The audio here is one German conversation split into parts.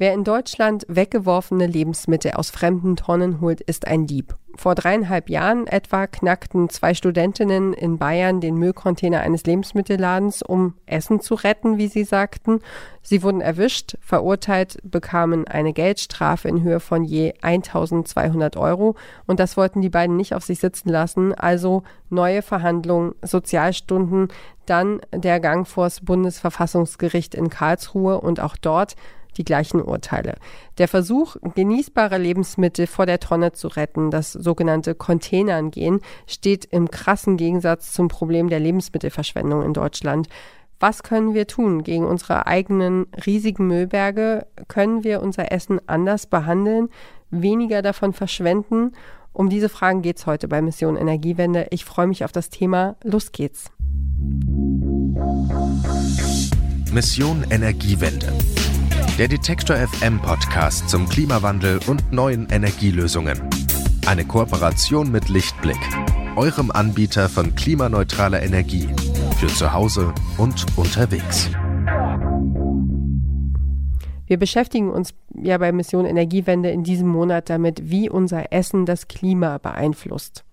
Wer in Deutschland weggeworfene Lebensmittel aus fremden Tonnen holt, ist ein Dieb. Vor dreieinhalb Jahren etwa knackten zwei Studentinnen in Bayern den Müllcontainer eines Lebensmittelladens, um Essen zu retten, wie sie sagten. Sie wurden erwischt, verurteilt, bekamen eine Geldstrafe in Höhe von je 1200 Euro. Und das wollten die beiden nicht auf sich sitzen lassen. Also neue Verhandlungen, Sozialstunden, dann der Gang vors Bundesverfassungsgericht in Karlsruhe und auch dort die gleichen Urteile. Der Versuch, genießbare Lebensmittel vor der Tonne zu retten, das sogenannte Containern gehen, steht im krassen Gegensatz zum Problem der Lebensmittelverschwendung in Deutschland. Was können wir tun gegen unsere eigenen riesigen Müllberge? Können wir unser Essen anders behandeln, weniger davon verschwenden? Um diese Fragen geht es heute bei Mission Energiewende. Ich freue mich auf das Thema. Los geht's. Mission Energiewende. Der Detektor FM Podcast zum Klimawandel und neuen Energielösungen. Eine Kooperation mit Lichtblick, eurem Anbieter von klimaneutraler Energie für zu Hause und unterwegs. Wir beschäftigen uns ja bei Mission Energiewende in diesem Monat damit, wie unser Essen das Klima beeinflusst.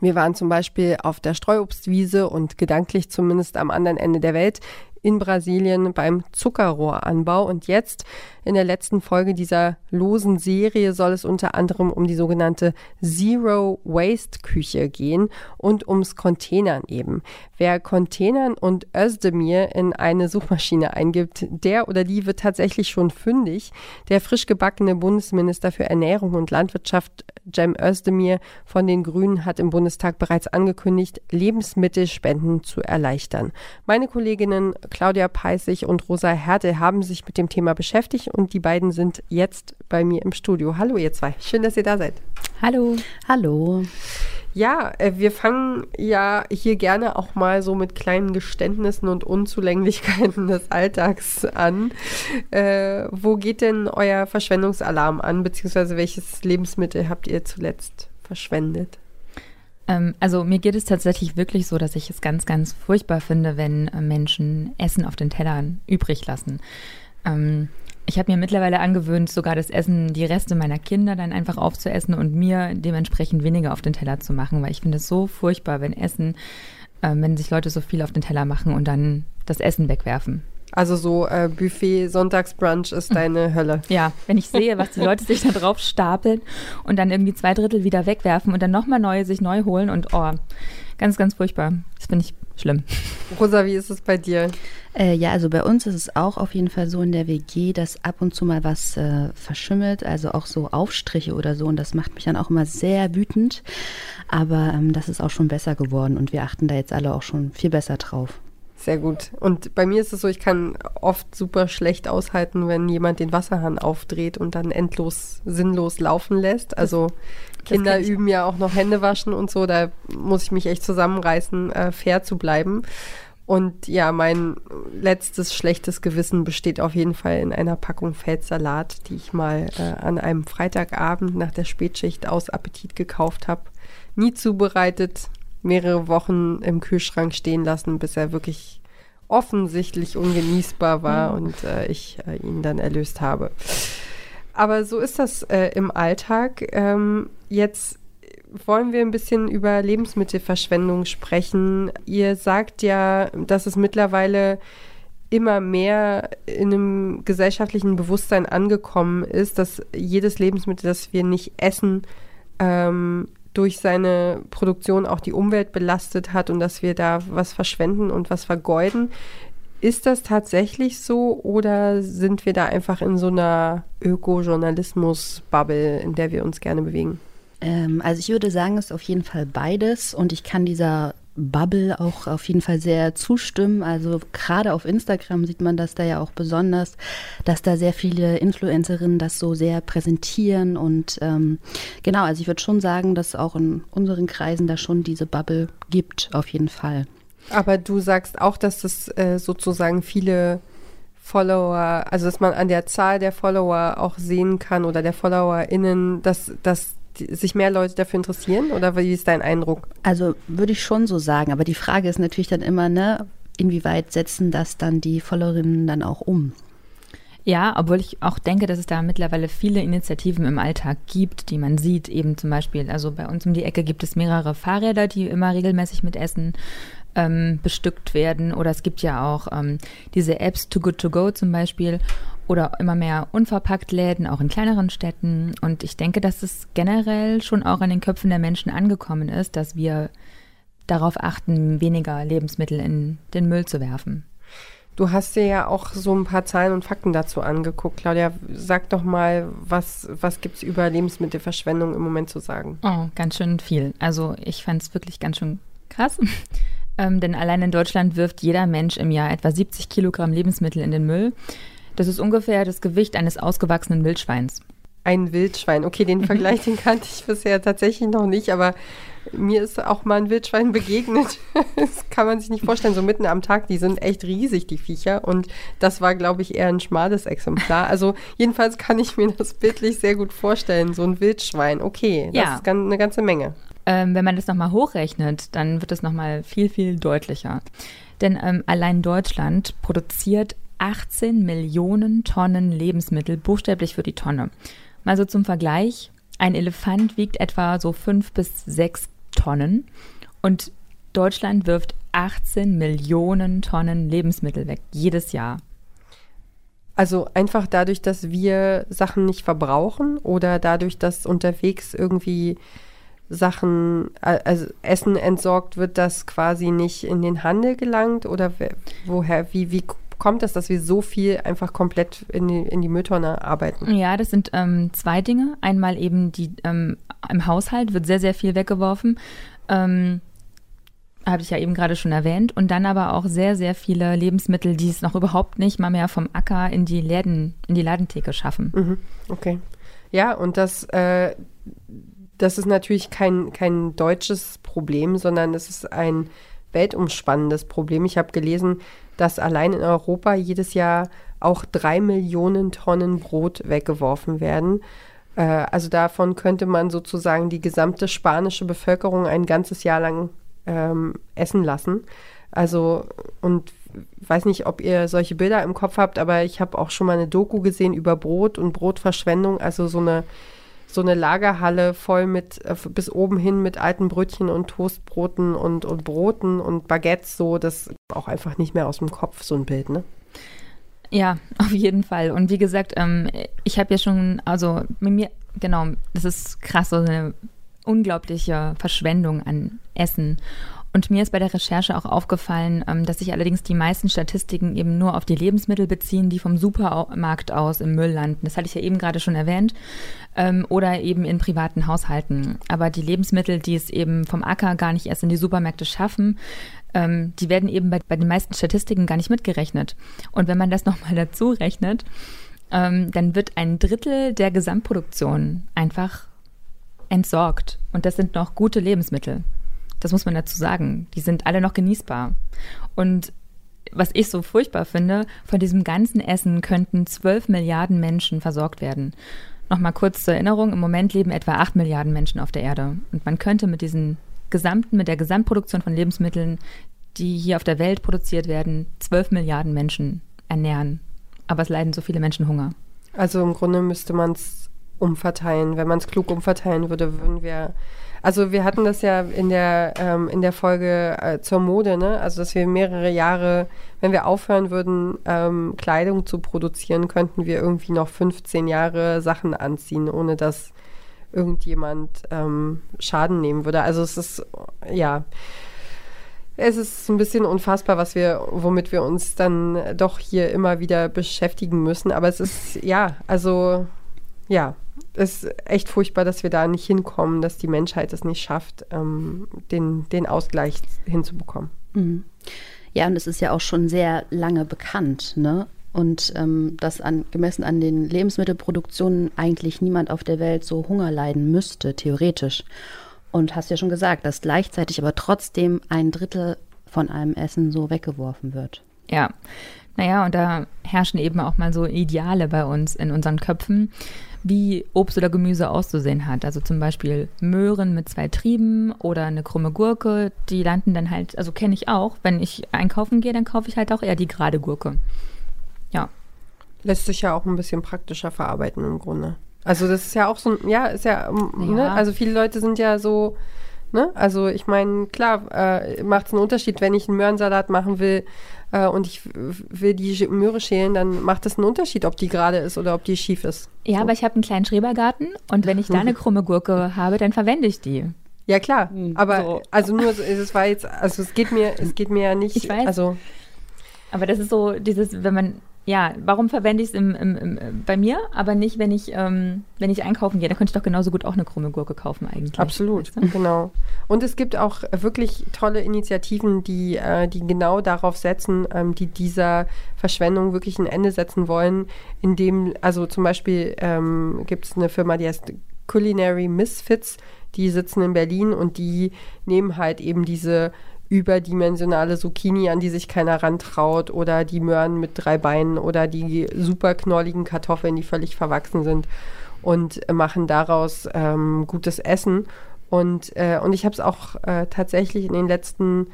Wir waren zum Beispiel auf der Streuobstwiese und gedanklich zumindest am anderen Ende der Welt in Brasilien beim Zuckerrohranbau. Und jetzt in der letzten Folge dieser losen Serie soll es unter anderem um die sogenannte Zero Waste Küche gehen und ums Containern eben. Wer Containern und Özdemir in eine Suchmaschine eingibt, der oder die wird tatsächlich schon fündig. Der frisch gebackene Bundesminister für Ernährung und Landwirtschaft Cem Özdemir von den Grünen hat im Bundestag bereits angekündigt, Lebensmittelspenden zu erleichtern. Meine Kolleginnen Claudia Peissig und Rosa Herde haben sich mit dem Thema beschäftigt und die beiden sind jetzt bei mir im Studio. Hallo ihr zwei, schön, dass ihr da seid. Hallo. Hallo. Ja, äh, wir fangen ja hier gerne auch mal so mit kleinen Geständnissen und Unzulänglichkeiten des Alltags an. Äh, wo geht denn euer Verschwendungsalarm an, beziehungsweise welches Lebensmittel habt ihr zuletzt verschwendet? Ähm, also mir geht es tatsächlich wirklich so, dass ich es ganz, ganz furchtbar finde, wenn äh, Menschen Essen auf den Tellern übrig lassen. Ähm, ich habe mir mittlerweile angewöhnt, sogar das Essen, die Reste meiner Kinder dann einfach aufzuessen und mir dementsprechend weniger auf den Teller zu machen, weil ich finde es so furchtbar, wenn Essen, äh, wenn sich Leute so viel auf den Teller machen und dann das Essen wegwerfen. Also so äh, Buffet, Sonntagsbrunch ist deine Hölle. Ja, wenn ich sehe, was die Leute sich da drauf stapeln und dann irgendwie zwei Drittel wieder wegwerfen und dann nochmal neue sich neu holen und oh, ganz, ganz furchtbar. Das finde ich schlimm. Rosa, wie ist es bei dir? Äh, ja, also bei uns ist es auch auf jeden Fall so in der WG, dass ab und zu mal was äh, verschimmelt, also auch so Aufstriche oder so. Und das macht mich dann auch immer sehr wütend. Aber ähm, das ist auch schon besser geworden und wir achten da jetzt alle auch schon viel besser drauf. Sehr gut. Und bei mir ist es so, ich kann oft super schlecht aushalten, wenn jemand den Wasserhahn aufdreht und dann endlos sinnlos laufen lässt. Also Kinder üben ja auch noch Hände waschen und so, da muss ich mich echt zusammenreißen, äh, fair zu bleiben. Und ja, mein letztes schlechtes Gewissen besteht auf jeden Fall in einer Packung Feldsalat, die ich mal äh, an einem Freitagabend nach der Spätschicht aus Appetit gekauft habe. Nie zubereitet, mehrere Wochen im Kühlschrank stehen lassen, bis er wirklich offensichtlich ungenießbar war mhm. und äh, ich äh, ihn dann erlöst habe. Aber so ist das äh, im Alltag. Ähm, jetzt wollen wir ein bisschen über Lebensmittelverschwendung sprechen. Ihr sagt ja, dass es mittlerweile immer mehr in einem gesellschaftlichen Bewusstsein angekommen ist, dass jedes Lebensmittel, das wir nicht essen, ähm, durch seine Produktion auch die Umwelt belastet hat und dass wir da was verschwenden und was vergeuden. Ist das tatsächlich so oder sind wir da einfach in so einer Ökojournalismus-Bubble, in der wir uns gerne bewegen? Ähm, also ich würde sagen, es ist auf jeden Fall beides und ich kann dieser Bubble auch auf jeden Fall sehr zustimmen. Also gerade auf Instagram sieht man das da ja auch besonders, dass da sehr viele Influencerinnen das so sehr präsentieren. Und ähm, genau, also ich würde schon sagen, dass auch in unseren Kreisen da schon diese Bubble gibt, auf jeden Fall. Aber du sagst auch, dass das äh, sozusagen viele Follower, also dass man an der Zahl der Follower auch sehen kann oder der FollowerInnen, dass, dass sich mehr Leute dafür interessieren oder wie ist dein Eindruck? Also würde ich schon so sagen, aber die Frage ist natürlich dann immer, ne, inwieweit setzen das dann die Followerinnen dann auch um? Ja, obwohl ich auch denke, dass es da mittlerweile viele Initiativen im Alltag gibt, die man sieht. Eben zum Beispiel, also bei uns um die Ecke gibt es mehrere Fahrräder, die immer regelmäßig mit Essen ähm, bestückt werden. Oder es gibt ja auch ähm, diese Apps Too Good To Go zum Beispiel oder immer mehr unverpackt Läden, auch in kleineren Städten. Und ich denke, dass es generell schon auch an den Köpfen der Menschen angekommen ist, dass wir darauf achten, weniger Lebensmittel in den Müll zu werfen. Du hast dir ja auch so ein paar Zahlen und Fakten dazu angeguckt. Claudia, sag doch mal, was, was gibt es über Lebensmittelverschwendung im Moment zu sagen? Oh, ganz schön viel. Also ich fand es wirklich ganz schön krass. ähm, denn allein in Deutschland wirft jeder Mensch im Jahr etwa 70 Kilogramm Lebensmittel in den Müll. Das ist ungefähr das Gewicht eines ausgewachsenen Wildschweins. Ein Wildschwein. Okay, den Vergleich, den kannte ich bisher tatsächlich noch nicht, aber mir ist auch mal ein Wildschwein begegnet. das kann man sich nicht vorstellen, so mitten am Tag. Die sind echt riesig, die Viecher. Und das war, glaube ich, eher ein schmales Exemplar. Also jedenfalls kann ich mir das bildlich sehr gut vorstellen. So ein Wildschwein. Okay, das ja. ist eine ganze Menge. Ähm, wenn man das nochmal hochrechnet, dann wird es nochmal viel, viel deutlicher. Denn ähm, allein Deutschland produziert 18 Millionen Tonnen Lebensmittel buchstäblich für die Tonne. Mal so zum Vergleich, ein Elefant wiegt etwa so fünf bis sechs Tonnen und Deutschland wirft 18 Millionen Tonnen Lebensmittel weg, jedes Jahr. Also einfach dadurch, dass wir Sachen nicht verbrauchen oder dadurch, dass unterwegs irgendwie Sachen, also Essen entsorgt wird, das quasi nicht in den Handel gelangt oder woher, wie, wie kommt es, dass wir so viel einfach komplett in die, in die Mülltonne arbeiten? Ja, das sind ähm, zwei Dinge. Einmal eben die ähm, im Haushalt wird sehr, sehr viel weggeworfen. Ähm, habe ich ja eben gerade schon erwähnt. Und dann aber auch sehr, sehr viele Lebensmittel, die es noch überhaupt nicht mal mehr vom Acker in die Läden, in die Ladentheke schaffen. Mhm, okay. Ja, und das, äh, das ist natürlich kein, kein deutsches Problem, sondern es ist ein weltumspannendes Problem. Ich habe gelesen, dass allein in Europa jedes Jahr auch drei Millionen Tonnen Brot weggeworfen werden. Äh, also davon könnte man sozusagen die gesamte spanische Bevölkerung ein ganzes Jahr lang ähm, essen lassen. Also, und weiß nicht, ob ihr solche Bilder im Kopf habt, aber ich habe auch schon mal eine Doku gesehen über Brot und Brotverschwendung, also so eine so eine Lagerhalle voll mit, äh, bis oben hin mit alten Brötchen und Toastbroten und, und Broten und Baguettes, so, das auch einfach nicht mehr aus dem Kopf, so ein Bild, ne? Ja, auf jeden Fall. Und wie gesagt, ähm, ich habe ja schon, also mit mir, genau, das ist krass, so eine unglaubliche Verschwendung an Essen. Und mir ist bei der Recherche auch aufgefallen, ähm, dass sich allerdings die meisten Statistiken eben nur auf die Lebensmittel beziehen, die vom Supermarkt aus im Müll landen. Das hatte ich ja eben gerade schon erwähnt. Ähm, oder eben in privaten Haushalten. Aber die Lebensmittel, die es eben vom Acker gar nicht erst in die Supermärkte schaffen, ähm, die werden eben bei, bei den meisten Statistiken gar nicht mitgerechnet. Und wenn man das nochmal dazu rechnet, dann wird ein Drittel der Gesamtproduktion einfach entsorgt. Und das sind noch gute Lebensmittel. Das muss man dazu sagen. Die sind alle noch genießbar. Und was ich so furchtbar finde, von diesem ganzen Essen könnten 12 Milliarden Menschen versorgt werden. Nochmal kurz zur Erinnerung, im Moment leben etwa 8 Milliarden Menschen auf der Erde. Und man könnte mit diesen gesamten, mit der Gesamtproduktion von Lebensmitteln, die hier auf der Welt produziert werden, 12 Milliarden Menschen ernähren. Aber es leiden so viele Menschen Hunger. Also im Grunde müsste man es umverteilen. Wenn man es klug umverteilen würde, würden wir also wir hatten das ja in der, ähm, in der Folge äh, zur Mode, ne? Also dass wir mehrere Jahre, wenn wir aufhören würden, ähm, Kleidung zu produzieren, könnten wir irgendwie noch 15 Jahre Sachen anziehen, ohne dass irgendjemand ähm, Schaden nehmen würde. Also es ist, ja. Es ist ein bisschen unfassbar, was wir, womit wir uns dann doch hier immer wieder beschäftigen müssen. Aber es ist, ja, also, ja, ist echt furchtbar, dass wir da nicht hinkommen, dass die Menschheit es nicht schafft, ähm, den, den Ausgleich hinzubekommen. Mhm. Ja, und es ist ja auch schon sehr lange bekannt, ne? Und ähm, dass an, gemessen an den Lebensmittelproduktionen eigentlich niemand auf der Welt so Hunger leiden müsste, theoretisch. Und hast ja schon gesagt, dass gleichzeitig aber trotzdem ein Drittel von einem Essen so weggeworfen wird. Ja, naja, und da herrschen eben auch mal so Ideale bei uns in unseren Köpfen wie Obst oder Gemüse auszusehen hat. Also zum Beispiel Möhren mit zwei Trieben oder eine krumme Gurke, die landen dann halt, also kenne ich auch. Wenn ich einkaufen gehe, dann kaufe ich halt auch eher die gerade Gurke. Ja. Lässt sich ja auch ein bisschen praktischer verarbeiten im Grunde. Also das ist ja auch so ein, ja, ist ja, ja. Ne? also viele Leute sind ja so, ne, also ich meine, klar, äh, macht es einen Unterschied, wenn ich einen Möhrensalat machen will äh, und ich will die Möhre schälen, dann macht es einen Unterschied, ob die gerade ist oder ob die schief ist. Ja, so. aber ich habe einen kleinen Schrebergarten und wenn ich da eine krumme Gurke habe, dann verwende ich die. Ja klar, hm, aber so. also nur, es war jetzt, also es geht mir, es geht mir ja nicht, ich weiß. also. Aber das ist so dieses, wenn man ja, warum verwende ich es im, im, im, bei mir, aber nicht, wenn ich, ähm, wenn ich einkaufen gehe? Da könnte ich doch genauso gut auch eine krumme Gurke kaufen eigentlich. Absolut, weißt du? genau. Und es gibt auch wirklich tolle Initiativen, die, äh, die genau darauf setzen, ähm, die dieser Verschwendung wirklich ein Ende setzen wollen, indem, also zum Beispiel ähm, gibt es eine Firma, die heißt Culinary Misfits, die sitzen in Berlin und die nehmen halt eben diese überdimensionale Zucchini, an die sich keiner rantraut, oder die Möhren mit drei Beinen oder die super knolligen Kartoffeln, die völlig verwachsen sind und machen daraus ähm, gutes Essen. Und, äh, und ich habe es auch äh, tatsächlich in den letzten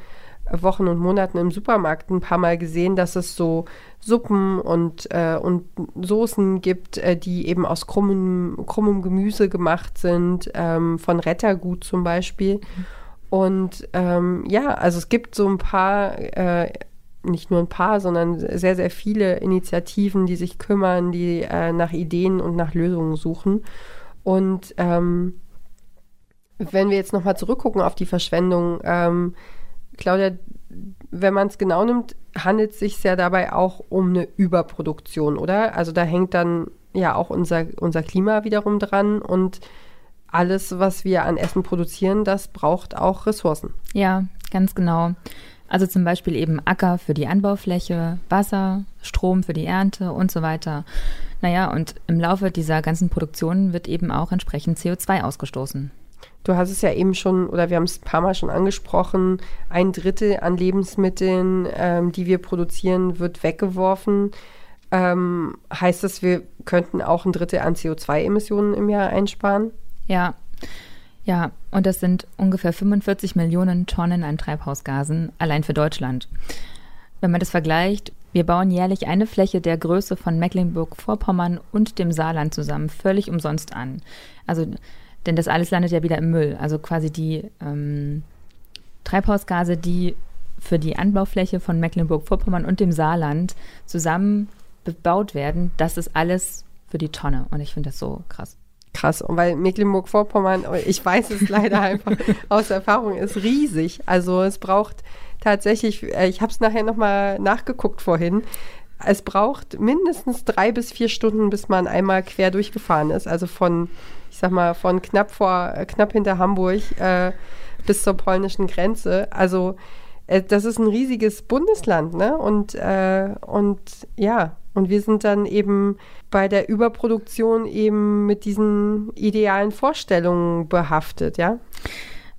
Wochen und Monaten im Supermarkt ein paar Mal gesehen, dass es so Suppen und, äh, und Soßen gibt, äh, die eben aus krummem, krummem Gemüse gemacht sind, ähm, von Rettergut zum Beispiel. Mhm. Und ähm, ja, also es gibt so ein paar, äh, nicht nur ein paar, sondern sehr, sehr viele Initiativen, die sich kümmern, die äh, nach Ideen und nach Lösungen suchen. Und ähm, wenn wir jetzt nochmal zurückgucken auf die Verschwendung, ähm, Claudia, wenn man es genau nimmt, handelt es sich ja dabei auch um eine Überproduktion, oder? Also da hängt dann ja auch unser, unser Klima wiederum dran und alles, was wir an Essen produzieren, das braucht auch Ressourcen. Ja, ganz genau. Also zum Beispiel eben Acker für die Anbaufläche, Wasser, Strom für die Ernte und so weiter. Naja, und im Laufe dieser ganzen Produktion wird eben auch entsprechend CO2 ausgestoßen. Du hast es ja eben schon, oder wir haben es ein paar Mal schon angesprochen, ein Drittel an Lebensmitteln, ähm, die wir produzieren, wird weggeworfen. Ähm, heißt das, wir könnten auch ein Drittel an CO2-Emissionen im Jahr einsparen? Ja, ja, und das sind ungefähr 45 Millionen Tonnen an Treibhausgasen allein für Deutschland. Wenn man das vergleicht, wir bauen jährlich eine Fläche der Größe von Mecklenburg-Vorpommern und dem Saarland zusammen völlig umsonst an. Also, denn das alles landet ja wieder im Müll. Also quasi die ähm, Treibhausgase, die für die Anbaufläche von Mecklenburg-Vorpommern und dem Saarland zusammen bebaut werden, das ist alles für die Tonne. Und ich finde das so krass krass. Und weil Mecklenburg-Vorpommern, ich weiß es leider einfach aus Erfahrung, ist riesig. Also es braucht tatsächlich, äh, ich habe es nachher nochmal nachgeguckt vorhin, es braucht mindestens drei bis vier Stunden, bis man einmal quer durchgefahren ist. Also von, ich sag mal, von knapp vor, äh, knapp hinter Hamburg äh, bis zur polnischen Grenze. Also äh, das ist ein riesiges Bundesland, ne? Und, äh, und ja, und wir sind dann eben bei der Überproduktion eben mit diesen idealen Vorstellungen behaftet, ja?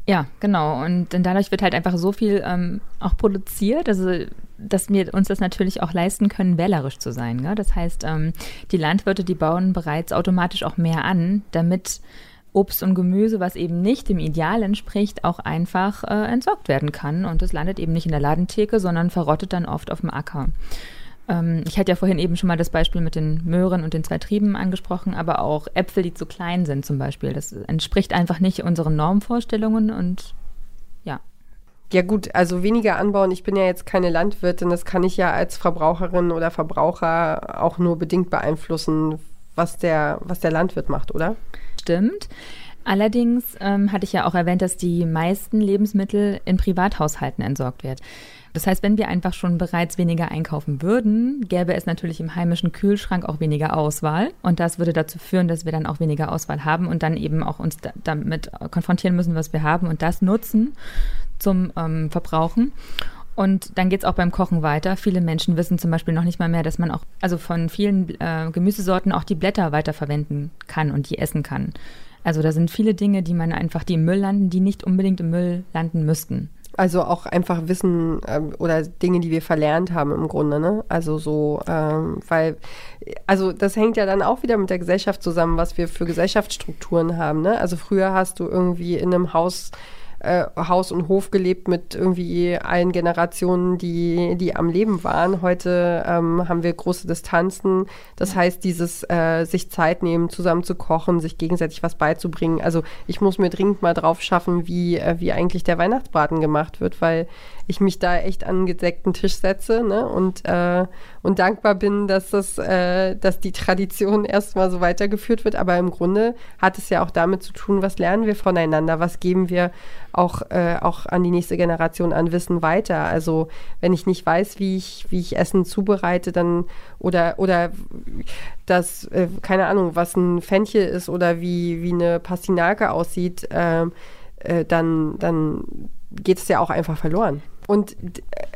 Ja, genau. Und dadurch wird halt einfach so viel ähm, auch produziert, also dass wir uns das natürlich auch leisten können, wählerisch zu sein. Gell? Das heißt, ähm, die Landwirte, die bauen bereits automatisch auch mehr an, damit Obst und Gemüse, was eben nicht dem Ideal entspricht, auch einfach äh, entsorgt werden kann. Und es landet eben nicht in der Ladentheke, sondern verrottet dann oft auf dem Acker. Ähm, ich hatte ja vorhin eben schon mal das Beispiel mit den Möhren und den zwei Trieben angesprochen, aber auch Äpfel, die zu klein sind zum Beispiel. Das entspricht einfach nicht unseren Normvorstellungen und ja. Ja gut, also weniger anbauen. Ich bin ja jetzt keine Landwirtin. Das kann ich ja als Verbraucherin oder Verbraucher auch nur bedingt beeinflussen, was der, was der Landwirt macht, oder? Stimmt. Allerdings ähm, hatte ich ja auch erwähnt, dass die meisten Lebensmittel in Privathaushalten entsorgt werden. Das heißt, wenn wir einfach schon bereits weniger einkaufen würden, gäbe es natürlich im heimischen Kühlschrank auch weniger Auswahl. Und das würde dazu führen, dass wir dann auch weniger Auswahl haben und dann eben auch uns da, damit konfrontieren müssen, was wir haben und das nutzen zum ähm, Verbrauchen. Und dann geht es auch beim Kochen weiter. Viele Menschen wissen zum Beispiel noch nicht mal mehr, dass man auch, also von vielen äh, Gemüsesorten auch die Blätter weiterverwenden kann und die essen kann. Also da sind viele Dinge, die man einfach, die im Müll landen, die nicht unbedingt im Müll landen müssten. Also auch einfach Wissen ähm, oder Dinge, die wir verlernt haben im Grunde, ne? Also so, ähm, weil, also das hängt ja dann auch wieder mit der Gesellschaft zusammen, was wir für Gesellschaftsstrukturen haben, ne? Also früher hast du irgendwie in einem Haus äh, Haus und Hof gelebt mit irgendwie allen Generationen, die, die am Leben waren. Heute ähm, haben wir große Distanzen. Das ja. heißt, dieses äh, sich Zeit nehmen, zusammen zu kochen, sich gegenseitig was beizubringen. Also ich muss mir dringend mal drauf schaffen, wie, äh, wie eigentlich der Weihnachtsbraten gemacht wird, weil ich mich da echt an einen gedeckten Tisch setze ne? und, äh, und dankbar bin, dass, das, äh, dass die Tradition erstmal so weitergeführt wird. Aber im Grunde hat es ja auch damit zu tun, was lernen wir voneinander, was geben wir auch, äh, auch an die nächste Generation an Wissen weiter. Also wenn ich nicht weiß, wie ich, wie ich Essen zubereite, dann oder oder das, äh, keine Ahnung, was ein Fenchel ist oder wie, wie eine Pastinake aussieht, ähm, äh, dann, dann geht es ja auch einfach verloren. Und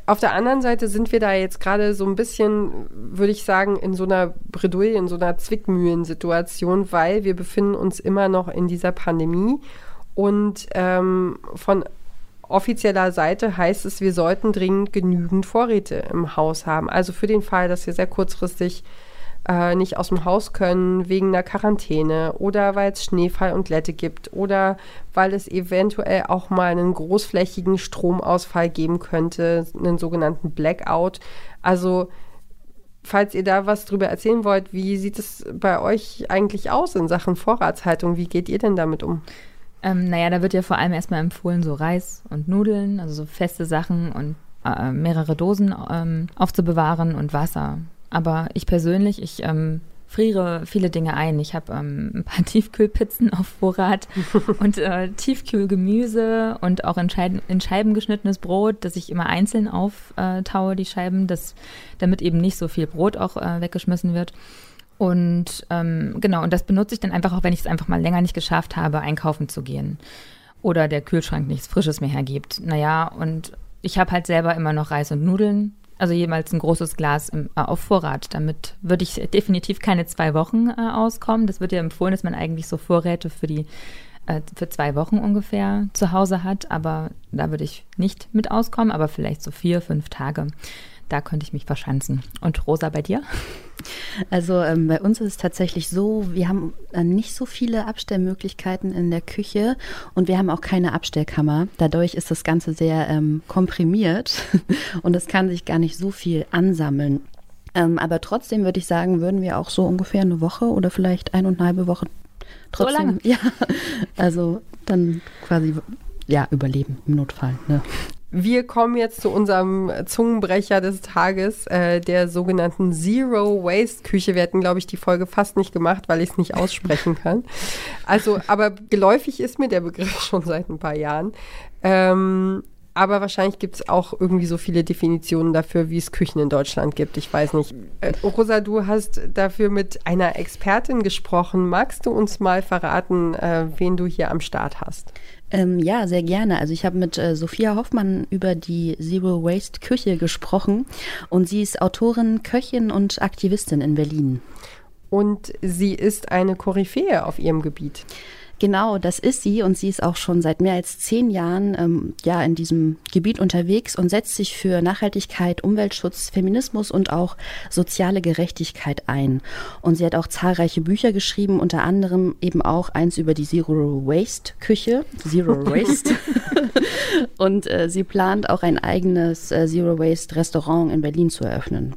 auf der anderen Seite sind wir da jetzt gerade so ein bisschen, würde ich sagen, in so einer Bredouille, in so einer Zwickmühlensituation, weil wir befinden uns immer noch in dieser Pandemie und ähm, von offizieller Seite heißt es, wir sollten dringend genügend Vorräte im Haus haben. Also für den Fall, dass wir sehr kurzfristig äh, nicht aus dem Haus können wegen einer Quarantäne oder weil es Schneefall und Glätte gibt oder weil es eventuell auch mal einen großflächigen Stromausfall geben könnte, einen sogenannten Blackout. Also falls ihr da was drüber erzählen wollt, wie sieht es bei euch eigentlich aus in Sachen Vorratshaltung? Wie geht ihr denn damit um? Ähm, naja, da wird ja vor allem erstmal empfohlen, so Reis und Nudeln, also so feste Sachen und äh, mehrere Dosen ähm, aufzubewahren und Wasser. Aber ich persönlich, ich ähm, friere viele Dinge ein. Ich habe ähm, ein paar Tiefkühlpizzen auf Vorrat und äh, Tiefkühlgemüse und auch in Scheiben, in Scheiben, geschnittenes Brot, das ich immer einzeln auftaue, die Scheiben, das, damit eben nicht so viel Brot auch äh, weggeschmissen wird. Und ähm, genau, und das benutze ich dann einfach auch, wenn ich es einfach mal länger nicht geschafft habe, einkaufen zu gehen. Oder der Kühlschrank nichts Frisches mehr hergibt. Naja, und ich habe halt selber immer noch Reis und Nudeln also jemals ein großes Glas im, äh, auf Vorrat. Damit würde ich definitiv keine zwei Wochen äh, auskommen. Das wird ja empfohlen, dass man eigentlich so Vorräte für die äh, für zwei Wochen ungefähr zu Hause hat. Aber da würde ich nicht mit auskommen, aber vielleicht so vier, fünf Tage. Da könnte ich mich verschanzen. Und Rosa, bei dir? Also ähm, bei uns ist es tatsächlich so, wir haben äh, nicht so viele Abstellmöglichkeiten in der Küche und wir haben auch keine Abstellkammer. Dadurch ist das Ganze sehr ähm, komprimiert und es kann sich gar nicht so viel ansammeln. Ähm, aber trotzdem würde ich sagen, würden wir auch so ungefähr eine Woche oder vielleicht eine und eine halbe Woche trotzdem. So lange? Ja, also dann quasi ja überleben im Notfall. Ne? Wir kommen jetzt zu unserem Zungenbrecher des Tages, äh, der sogenannten Zero Waste Küche. Wir hätten, glaube ich, die Folge fast nicht gemacht, weil ich es nicht aussprechen kann. Also, aber geläufig ist mir der Begriff schon seit ein paar Jahren. Ähm, aber wahrscheinlich gibt es auch irgendwie so viele Definitionen dafür, wie es Küchen in Deutschland gibt. Ich weiß nicht. Äh, Rosa, du hast dafür mit einer Expertin gesprochen. Magst du uns mal verraten, äh, wen du hier am Start hast? Ähm, ja, sehr gerne. Also ich habe mit äh, Sophia Hoffmann über die Zero Waste Küche gesprochen und sie ist Autorin, Köchin und Aktivistin in Berlin. Und sie ist eine Koryphäe auf ihrem Gebiet. Genau, das ist sie und sie ist auch schon seit mehr als zehn Jahren ähm, ja in diesem Gebiet unterwegs und setzt sich für Nachhaltigkeit, Umweltschutz, Feminismus und auch soziale Gerechtigkeit ein. Und sie hat auch zahlreiche Bücher geschrieben, unter anderem eben auch eins über die Zero Waste Küche, Zero Waste. und äh, sie plant auch ein eigenes äh, Zero Waste Restaurant in Berlin zu eröffnen.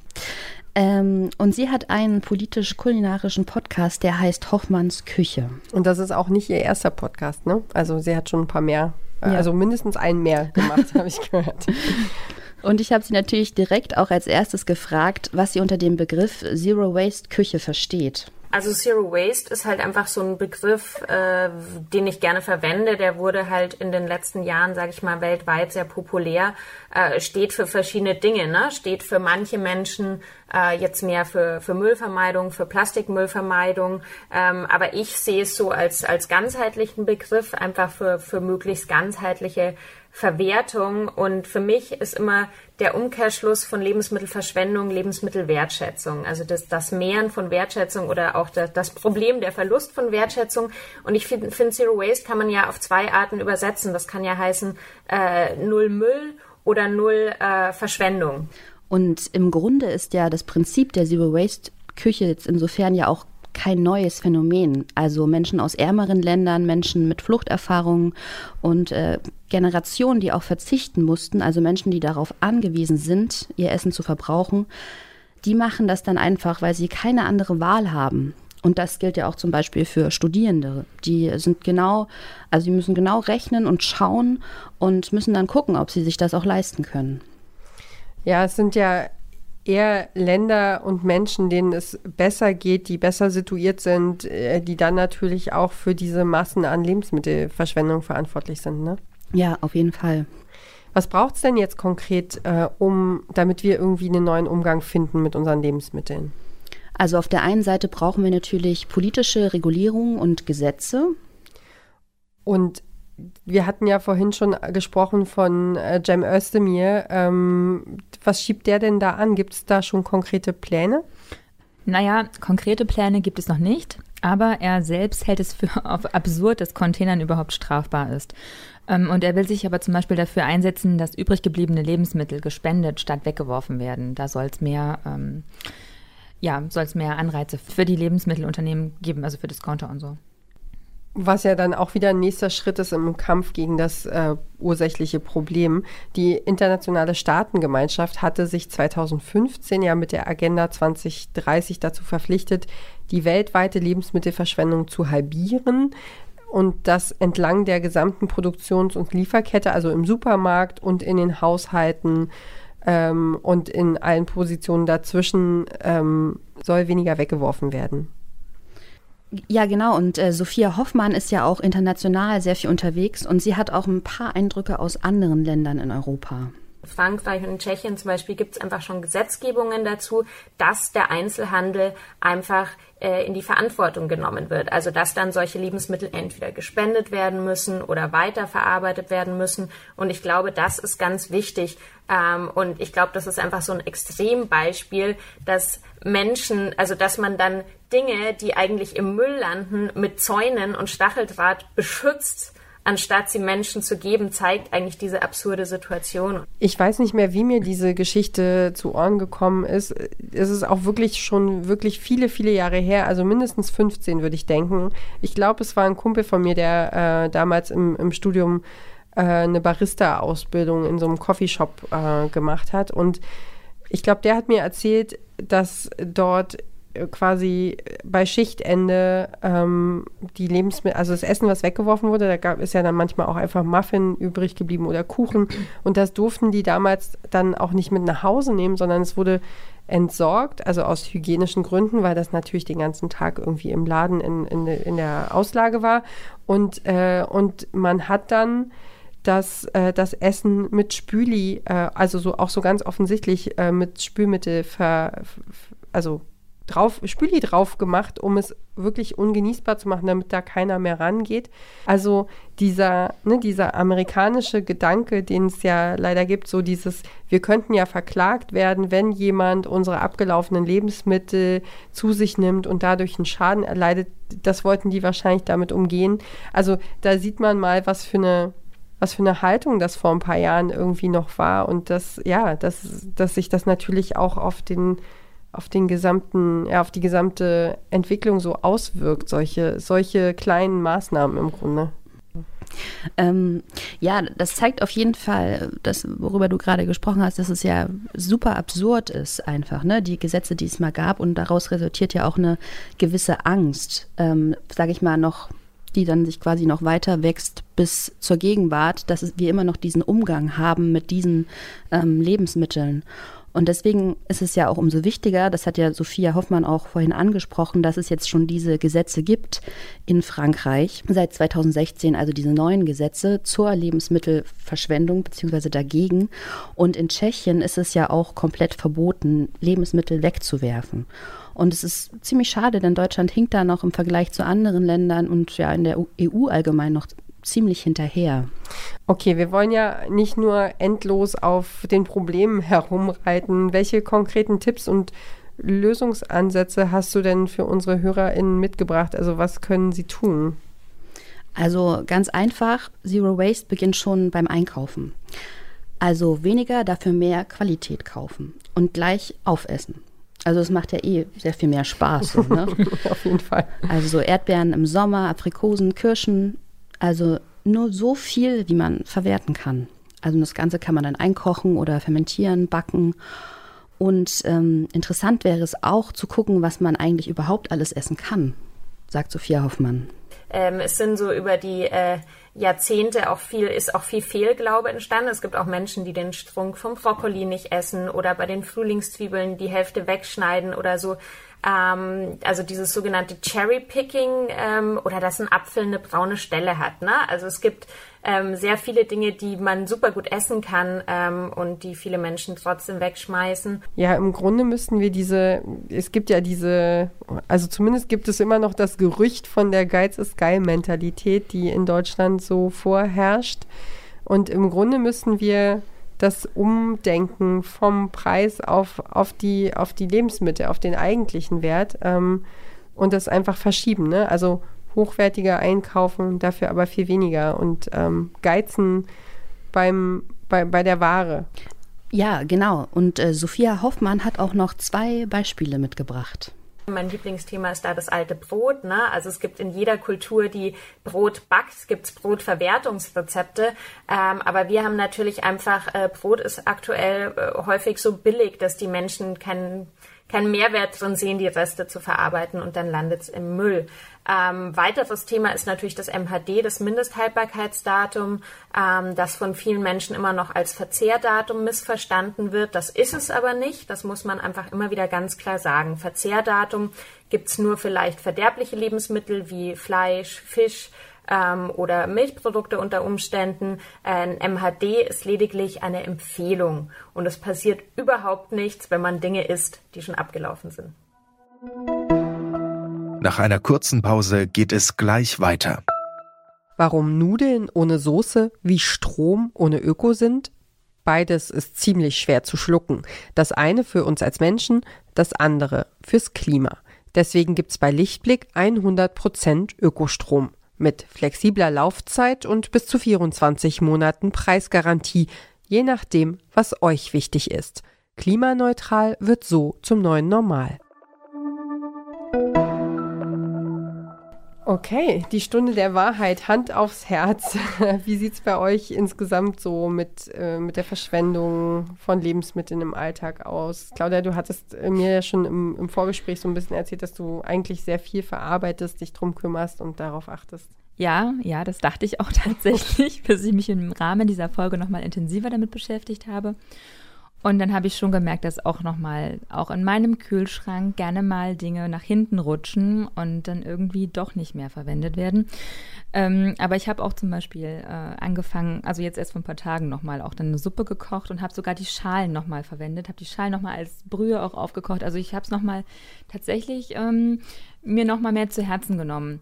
Ähm, und sie hat einen politisch-kulinarischen Podcast, der heißt Hoffmanns Küche. Und das ist auch nicht ihr erster Podcast, ne? Also sie hat schon ein paar mehr, äh, ja. also mindestens einen mehr gemacht, habe ich gehört. Und ich habe sie natürlich direkt auch als erstes gefragt, was sie unter dem Begriff Zero Waste Küche versteht. Also Zero Waste ist halt einfach so ein Begriff, äh, den ich gerne verwende. Der wurde halt in den letzten Jahren, sage ich mal, weltweit sehr populär. Äh, steht für verschiedene Dinge. Ne? Steht für manche Menschen äh, jetzt mehr für, für Müllvermeidung, für Plastikmüllvermeidung. Ähm, aber ich sehe es so als, als ganzheitlichen Begriff, einfach für, für möglichst ganzheitliche Verwertung. Und für mich ist immer der Umkehrschluss von Lebensmittelverschwendung, Lebensmittelwertschätzung. Also das, das Mehren von Wertschätzung oder auch das, das Problem der Verlust von Wertschätzung. Und ich finde, find Zero Waste kann man ja auf zwei Arten übersetzen. Das kann ja heißen äh, Null Müll oder Null äh, Verschwendung. Und im Grunde ist ja das Prinzip der Zero Waste Küche jetzt insofern ja auch kein neues Phänomen. Also Menschen aus ärmeren Ländern, Menschen mit Fluchterfahrungen und äh, Generationen, die auch verzichten mussten, also Menschen, die darauf angewiesen sind, ihr Essen zu verbrauchen, die machen das dann einfach, weil sie keine andere Wahl haben. Und das gilt ja auch zum Beispiel für Studierende. Die sind genau, also die müssen genau rechnen und schauen und müssen dann gucken, ob sie sich das auch leisten können. Ja, es sind ja eher Länder und Menschen, denen es besser geht, die besser situiert sind, äh, die dann natürlich auch für diese Massen an Lebensmittelverschwendung verantwortlich sind. Ne? Ja, auf jeden Fall. Was braucht es denn jetzt konkret, äh, um, damit wir irgendwie einen neuen Umgang finden mit unseren Lebensmitteln? Also auf der einen Seite brauchen wir natürlich politische Regulierungen und Gesetze. Und wir hatten ja vorhin schon gesprochen von äh, Cem Özdemir. Ähm, was schiebt der denn da an? Gibt es da schon konkrete Pläne? Naja, konkrete Pläne gibt es noch nicht, aber er selbst hält es für absurd, dass Containern überhaupt strafbar ist. Ähm, und er will sich aber zum Beispiel dafür einsetzen, dass übrig gebliebene Lebensmittel gespendet statt weggeworfen werden. Da soll es mehr, ähm, ja, soll es mehr Anreize für die Lebensmittelunternehmen geben, also für Discounter und so. Was ja dann auch wieder ein nächster Schritt ist im Kampf gegen das äh, ursächliche Problem. Die internationale Staatengemeinschaft hatte sich 2015 ja mit der Agenda 2030 dazu verpflichtet, die weltweite Lebensmittelverschwendung zu halbieren und das entlang der gesamten Produktions- und Lieferkette, also im Supermarkt und in den Haushalten ähm, und in allen Positionen dazwischen, ähm, soll weniger weggeworfen werden. Ja, genau. Und äh, Sophia Hoffmann ist ja auch international sehr viel unterwegs und sie hat auch ein paar Eindrücke aus anderen Ländern in Europa. Frankreich und in Tschechien zum Beispiel gibt es einfach schon Gesetzgebungen dazu, dass der Einzelhandel einfach äh, in die Verantwortung genommen wird. Also dass dann solche Lebensmittel entweder gespendet werden müssen oder weiterverarbeitet werden müssen. Und ich glaube, das ist ganz wichtig. Ähm, und ich glaube, das ist einfach so ein Extrembeispiel, dass Menschen, also dass man dann Dinge, die eigentlich im Müll landen, mit Zäunen und Stacheldraht beschützt anstatt sie Menschen zu geben, zeigt eigentlich diese absurde Situation. Ich weiß nicht mehr, wie mir diese Geschichte zu Ohren gekommen ist. Es ist auch wirklich schon wirklich viele, viele Jahre her, also mindestens 15 würde ich denken. Ich glaube, es war ein Kumpel von mir, der äh, damals im, im Studium äh, eine Barista-Ausbildung in so einem Coffeeshop äh, gemacht hat. Und ich glaube, der hat mir erzählt, dass dort quasi bei Schichtende ähm, die Lebensmittel, also das Essen, was weggeworfen wurde, da gab, ist ja dann manchmal auch einfach Muffin übrig geblieben oder Kuchen. Und das durften die damals dann auch nicht mit nach Hause nehmen, sondern es wurde entsorgt, also aus hygienischen Gründen, weil das natürlich den ganzen Tag irgendwie im Laden in, in, in der Auslage war. Und, äh, und man hat dann das, äh, das Essen mit Spüli, äh, also so auch so ganz offensichtlich äh, mit Spülmittel ver, also drauf, Spüli drauf gemacht, um es wirklich ungenießbar zu machen, damit da keiner mehr rangeht. Also dieser, ne, dieser amerikanische Gedanke, den es ja leider gibt, so dieses, wir könnten ja verklagt werden, wenn jemand unsere abgelaufenen Lebensmittel zu sich nimmt und dadurch einen Schaden erleidet, das wollten die wahrscheinlich damit umgehen. Also da sieht man mal, was für eine was für eine Haltung das vor ein paar Jahren irgendwie noch war und dass, ja, dass, dass sich das natürlich auch auf den auf den gesamten, ja, auf die gesamte Entwicklung so auswirkt, solche, solche kleinen Maßnahmen im Grunde. Ähm, ja, das zeigt auf jeden Fall, das, worüber du gerade gesprochen hast, dass es ja super absurd ist, einfach, ne? Die Gesetze, die es mal gab, und daraus resultiert ja auch eine gewisse Angst, ähm, sage ich mal, noch, die dann sich quasi noch weiter wächst bis zur Gegenwart, dass wir immer noch diesen Umgang haben mit diesen ähm, Lebensmitteln. Und deswegen ist es ja auch umso wichtiger, das hat ja Sophia Hoffmann auch vorhin angesprochen, dass es jetzt schon diese Gesetze gibt in Frankreich seit 2016, also diese neuen Gesetze zur Lebensmittelverschwendung beziehungsweise dagegen. Und in Tschechien ist es ja auch komplett verboten, Lebensmittel wegzuwerfen. Und es ist ziemlich schade, denn Deutschland hinkt da noch im Vergleich zu anderen Ländern und ja in der EU allgemein noch ziemlich hinterher. Okay, wir wollen ja nicht nur endlos auf den Problemen herumreiten. Welche konkreten Tipps und Lösungsansätze hast du denn für unsere HörerInnen mitgebracht? Also was können sie tun? Also ganz einfach, Zero Waste beginnt schon beim Einkaufen. Also weniger, dafür mehr Qualität kaufen und gleich aufessen. Also es macht ja eh sehr viel mehr Spaß. So, ne? Auf jeden Fall. Also so Erdbeeren im Sommer, Aprikosen, Kirschen, also nur so viel, wie man verwerten kann. Also das Ganze kann man dann einkochen oder fermentieren, backen. Und ähm, interessant wäre es auch zu gucken, was man eigentlich überhaupt alles essen kann, sagt Sophia Hoffmann. Ähm, es sind so über die äh, Jahrzehnte auch viel, ist auch viel Fehlglaube entstanden. Es gibt auch Menschen, die den Strunk vom Brokkoli nicht essen oder bei den Frühlingszwiebeln die Hälfte wegschneiden oder so. Ähm, also dieses sogenannte Cherry Picking ähm, oder dass ein Apfel eine braune Stelle hat. Ne? Also es gibt ähm, sehr viele Dinge, die man super gut essen kann ähm, und die viele Menschen trotzdem wegschmeißen. Ja, im Grunde müssten wir diese, es gibt ja diese, also zumindest gibt es immer noch das Gerücht von der Geiz ist geil Mentalität, die in Deutschland so vorherrscht. Und im Grunde müssten wir das Umdenken vom Preis auf, auf, die, auf die Lebensmittel, auf den eigentlichen Wert ähm, und das einfach verschieben. Ne? Also hochwertiger einkaufen, dafür aber viel weniger und ähm, geizen beim, bei, bei der Ware. Ja, genau. Und äh, Sophia Hoffmann hat auch noch zwei Beispiele mitgebracht. Mein Lieblingsthema ist da das alte Brot. Ne? Also es gibt in jeder Kultur, die Brot backt, gibt es Brotverwertungsrezepte. Ähm, aber wir haben natürlich einfach, äh, Brot ist aktuell äh, häufig so billig, dass die Menschen keinen keinen Mehrwert drin sehen, die Reste zu verarbeiten und dann landet es im Müll. Ähm, weiteres Thema ist natürlich das MHD, das Mindesthaltbarkeitsdatum, ähm, das von vielen Menschen immer noch als Verzehrdatum missverstanden wird. Das ist es aber nicht. Das muss man einfach immer wieder ganz klar sagen. Verzehrdatum gibt es nur für leicht verderbliche Lebensmittel wie Fleisch, Fisch, ähm, oder Milchprodukte unter Umständen. Ein MHD ist lediglich eine Empfehlung und es passiert überhaupt nichts, wenn man Dinge isst, die schon abgelaufen sind. Nach einer kurzen Pause geht es gleich weiter. Warum Nudeln ohne Soße wie Strom ohne Öko sind? Beides ist ziemlich schwer zu schlucken. Das eine für uns als Menschen, das andere fürs Klima. Deswegen gibt's bei Lichtblick 100% Ökostrom mit flexibler Laufzeit und bis zu 24 Monaten Preisgarantie, je nachdem, was euch wichtig ist. Klimaneutral wird so zum neuen Normal. Okay, die Stunde der Wahrheit, Hand aufs Herz. Wie sieht es bei euch insgesamt so mit, äh, mit der Verschwendung von Lebensmitteln im Alltag aus? Claudia, du hattest äh, mir ja schon im, im Vorgespräch so ein bisschen erzählt, dass du eigentlich sehr viel verarbeitest, dich drum kümmerst und darauf achtest. Ja, ja, das dachte ich auch tatsächlich, bis ich mich im Rahmen dieser Folge nochmal intensiver damit beschäftigt habe. Und dann habe ich schon gemerkt, dass auch nochmal, auch in meinem Kühlschrank gerne mal Dinge nach hinten rutschen und dann irgendwie doch nicht mehr verwendet werden. Ähm, aber ich habe auch zum Beispiel äh, angefangen, also jetzt erst vor ein paar Tagen nochmal auch dann eine Suppe gekocht und habe sogar die Schalen nochmal verwendet, habe die Schalen nochmal als Brühe auch aufgekocht. Also ich habe es nochmal tatsächlich ähm, mir nochmal mehr zu Herzen genommen.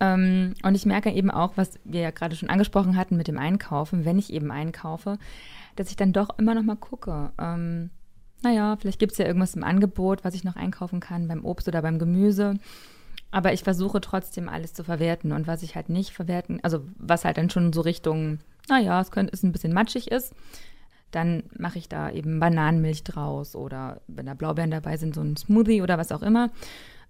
Ähm, und ich merke eben auch, was wir ja gerade schon angesprochen hatten mit dem Einkaufen, wenn ich eben einkaufe, dass ich dann doch immer noch mal gucke. Ähm, naja, vielleicht gibt es ja irgendwas im Angebot, was ich noch einkaufen kann, beim Obst oder beim Gemüse. Aber ich versuche trotzdem alles zu verwerten. Und was ich halt nicht verwerten, also was halt dann schon so Richtung, naja, es könnte, ein bisschen matschig ist, dann mache ich da eben Bananenmilch draus oder wenn da Blaubeeren dabei sind, so ein Smoothie oder was auch immer.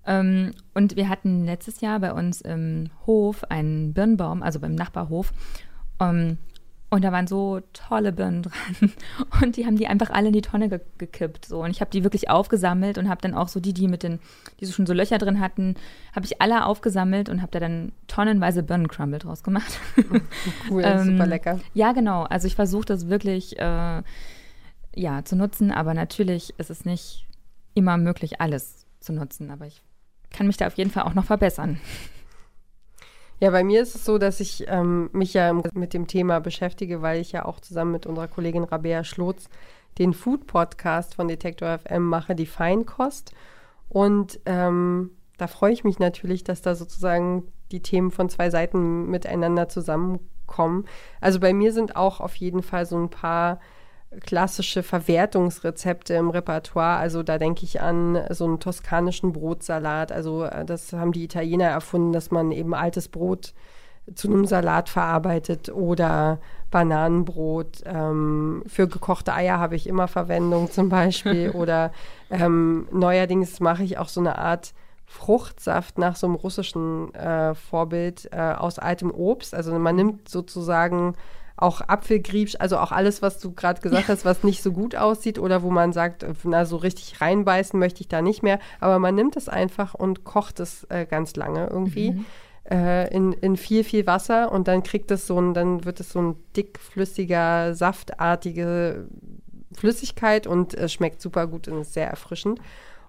Ähm, und wir hatten letztes Jahr bei uns im Hof einen Birnbaum, also beim Nachbarhof. Und da waren so tolle Birnen dran. Und die haben die einfach alle in die Tonne ge gekippt. So. Und ich habe die wirklich aufgesammelt und habe dann auch so die, die mit den, die so schon so Löcher drin hatten, habe ich alle aufgesammelt und habe da dann tonnenweise Birnencrumble draus gemacht. Cool, ähm, super lecker. Ja, genau. Also ich versuche das wirklich äh, ja, zu nutzen, aber natürlich ist es nicht immer möglich, alles zu nutzen. Aber ich kann mich da auf jeden Fall auch noch verbessern. Ja, bei mir ist es so, dass ich ähm, mich ja mit dem Thema beschäftige, weil ich ja auch zusammen mit unserer Kollegin Rabea Schlotz den Food-Podcast von Detektor FM mache, die Feinkost. Und ähm, da freue ich mich natürlich, dass da sozusagen die Themen von zwei Seiten miteinander zusammenkommen. Also bei mir sind auch auf jeden Fall so ein paar klassische Verwertungsrezepte im Repertoire. Also da denke ich an so einen toskanischen Brotsalat. Also äh, das haben die Italiener erfunden, dass man eben altes Brot zu einem Salat verarbeitet oder Bananenbrot. Ähm, für gekochte Eier habe ich immer Verwendung zum Beispiel. oder ähm, neuerdings mache ich auch so eine Art Fruchtsaft nach so einem russischen äh, Vorbild äh, aus altem Obst. Also man nimmt sozusagen auch Apfelgriebsch, also auch alles, was du gerade gesagt hast, was nicht so gut aussieht oder wo man sagt, na, so richtig reinbeißen möchte ich da nicht mehr. Aber man nimmt es einfach und kocht es äh, ganz lange irgendwie. Mhm. Äh, in, in viel, viel Wasser und dann kriegt es so ein, dann wird es so ein dickflüssiger, saftartige Flüssigkeit und es schmeckt super gut und ist sehr erfrischend.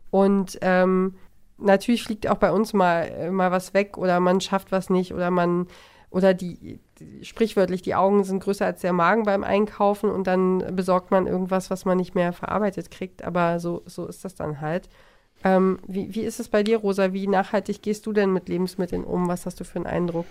Und ähm, natürlich fliegt auch bei uns mal, äh, mal was weg oder man schafft was nicht oder man oder die, sprichwörtlich die Augen sind größer als der Magen beim Einkaufen und dann besorgt man irgendwas, was man nicht mehr verarbeitet kriegt. Aber so, so ist das dann halt. Ähm, wie, wie ist es bei dir, Rosa? Wie nachhaltig gehst du denn mit Lebensmitteln um? Was hast du für einen Eindruck?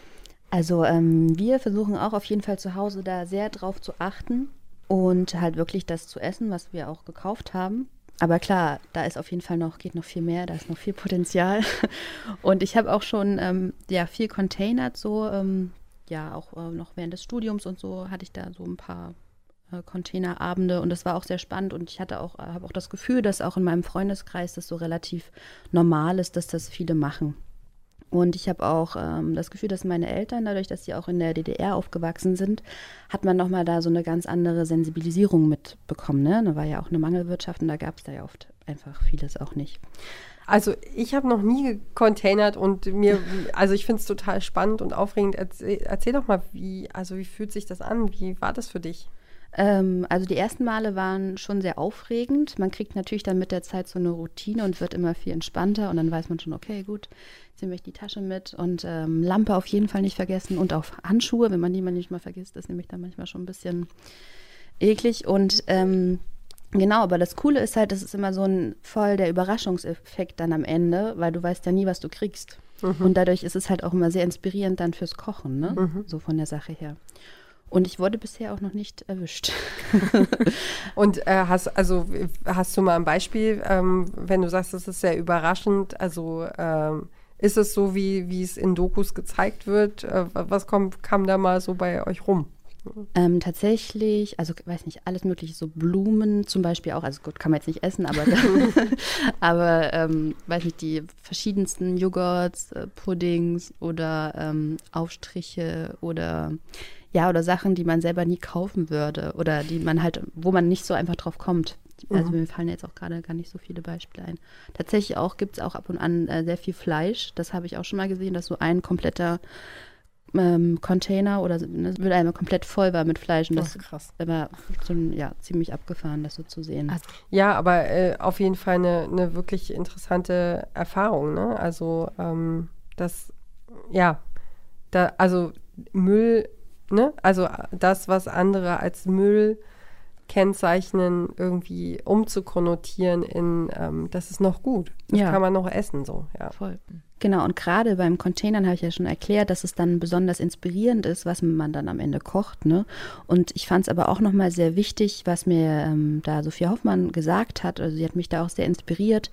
Also ähm, wir versuchen auch auf jeden Fall zu Hause da sehr drauf zu achten und halt wirklich das zu essen, was wir auch gekauft haben. Aber klar, da ist auf jeden Fall noch, geht noch viel mehr, da ist noch viel Potenzial. Und ich habe auch schon ähm, ja, viel containert, so, ähm, ja, auch äh, noch während des Studiums und so hatte ich da so ein paar äh, Containerabende und das war auch sehr spannend und ich hatte auch, äh, habe auch das Gefühl, dass auch in meinem Freundeskreis das so relativ normal ist, dass das viele machen. Und ich habe auch ähm, das Gefühl, dass meine Eltern, dadurch, dass sie auch in der DDR aufgewachsen sind, hat man nochmal da so eine ganz andere Sensibilisierung mitbekommen. Ne? Da war ja auch eine Mangelwirtschaft und da gab es da ja oft einfach vieles auch nicht. Also ich habe noch nie gecontainert und mir, also ich finde es total spannend und aufregend. Erzähl, erzähl, doch mal, wie, also wie fühlt sich das an? Wie war das für dich? Ähm, also die ersten Male waren schon sehr aufregend. Man kriegt natürlich dann mit der Zeit so eine Routine und wird immer viel entspannter und dann weiß man schon, okay, gut, jetzt nehme ich die Tasche mit und ähm, Lampe auf jeden Fall nicht vergessen und auch Handschuhe, wenn man die mal nicht mal vergisst, ist nämlich dann manchmal schon ein bisschen eklig und ähm, Genau, aber das Coole ist halt, das ist immer so ein voll der Überraschungseffekt dann am Ende, weil du weißt ja nie, was du kriegst. Mhm. Und dadurch ist es halt auch immer sehr inspirierend dann fürs Kochen, ne? Mhm. So von der Sache her. Und ich wurde bisher auch noch nicht erwischt. und äh, hast also hast du mal ein Beispiel, ähm, wenn du sagst, das ist sehr überraschend, also ähm, ist es so, wie, wie es in Dokus gezeigt wird? Äh, was kommt, kam da mal so bei euch rum? Ähm, tatsächlich, also weiß nicht, alles mögliche, so Blumen zum Beispiel auch, also gut, kann man jetzt nicht essen, aber, aber ähm, weiß nicht, die verschiedensten Joghurts, äh, Puddings oder ähm, Aufstriche oder ja, oder Sachen, die man selber nie kaufen würde oder die man halt, wo man nicht so einfach drauf kommt. Also mhm. mir fallen jetzt auch gerade gar nicht so viele Beispiele ein. Tatsächlich auch gibt es auch ab und an äh, sehr viel Fleisch. Das habe ich auch schon mal gesehen, dass so ein kompletter ähm, Container oder ne, einmal komplett voll war mit Fleisch. Und das krass. war so, ja, ziemlich abgefahren, das so zu sehen. Also, ja, aber äh, auf jeden Fall eine, eine wirklich interessante Erfahrung. Ne? Also das, ja, da, also Müll ne? Also das, was andere als Müll kennzeichnen, irgendwie umzukonnotieren in, ähm, das ist noch gut. Das ja. kann man noch essen, so, ja. Voll. Genau, und gerade beim Containern habe ich ja schon erklärt, dass es dann besonders inspirierend ist, was man dann am Ende kocht. Ne? Und ich fand es aber auch nochmal sehr wichtig, was mir ähm, da Sophia Hoffmann gesagt hat. Also sie hat mich da auch sehr inspiriert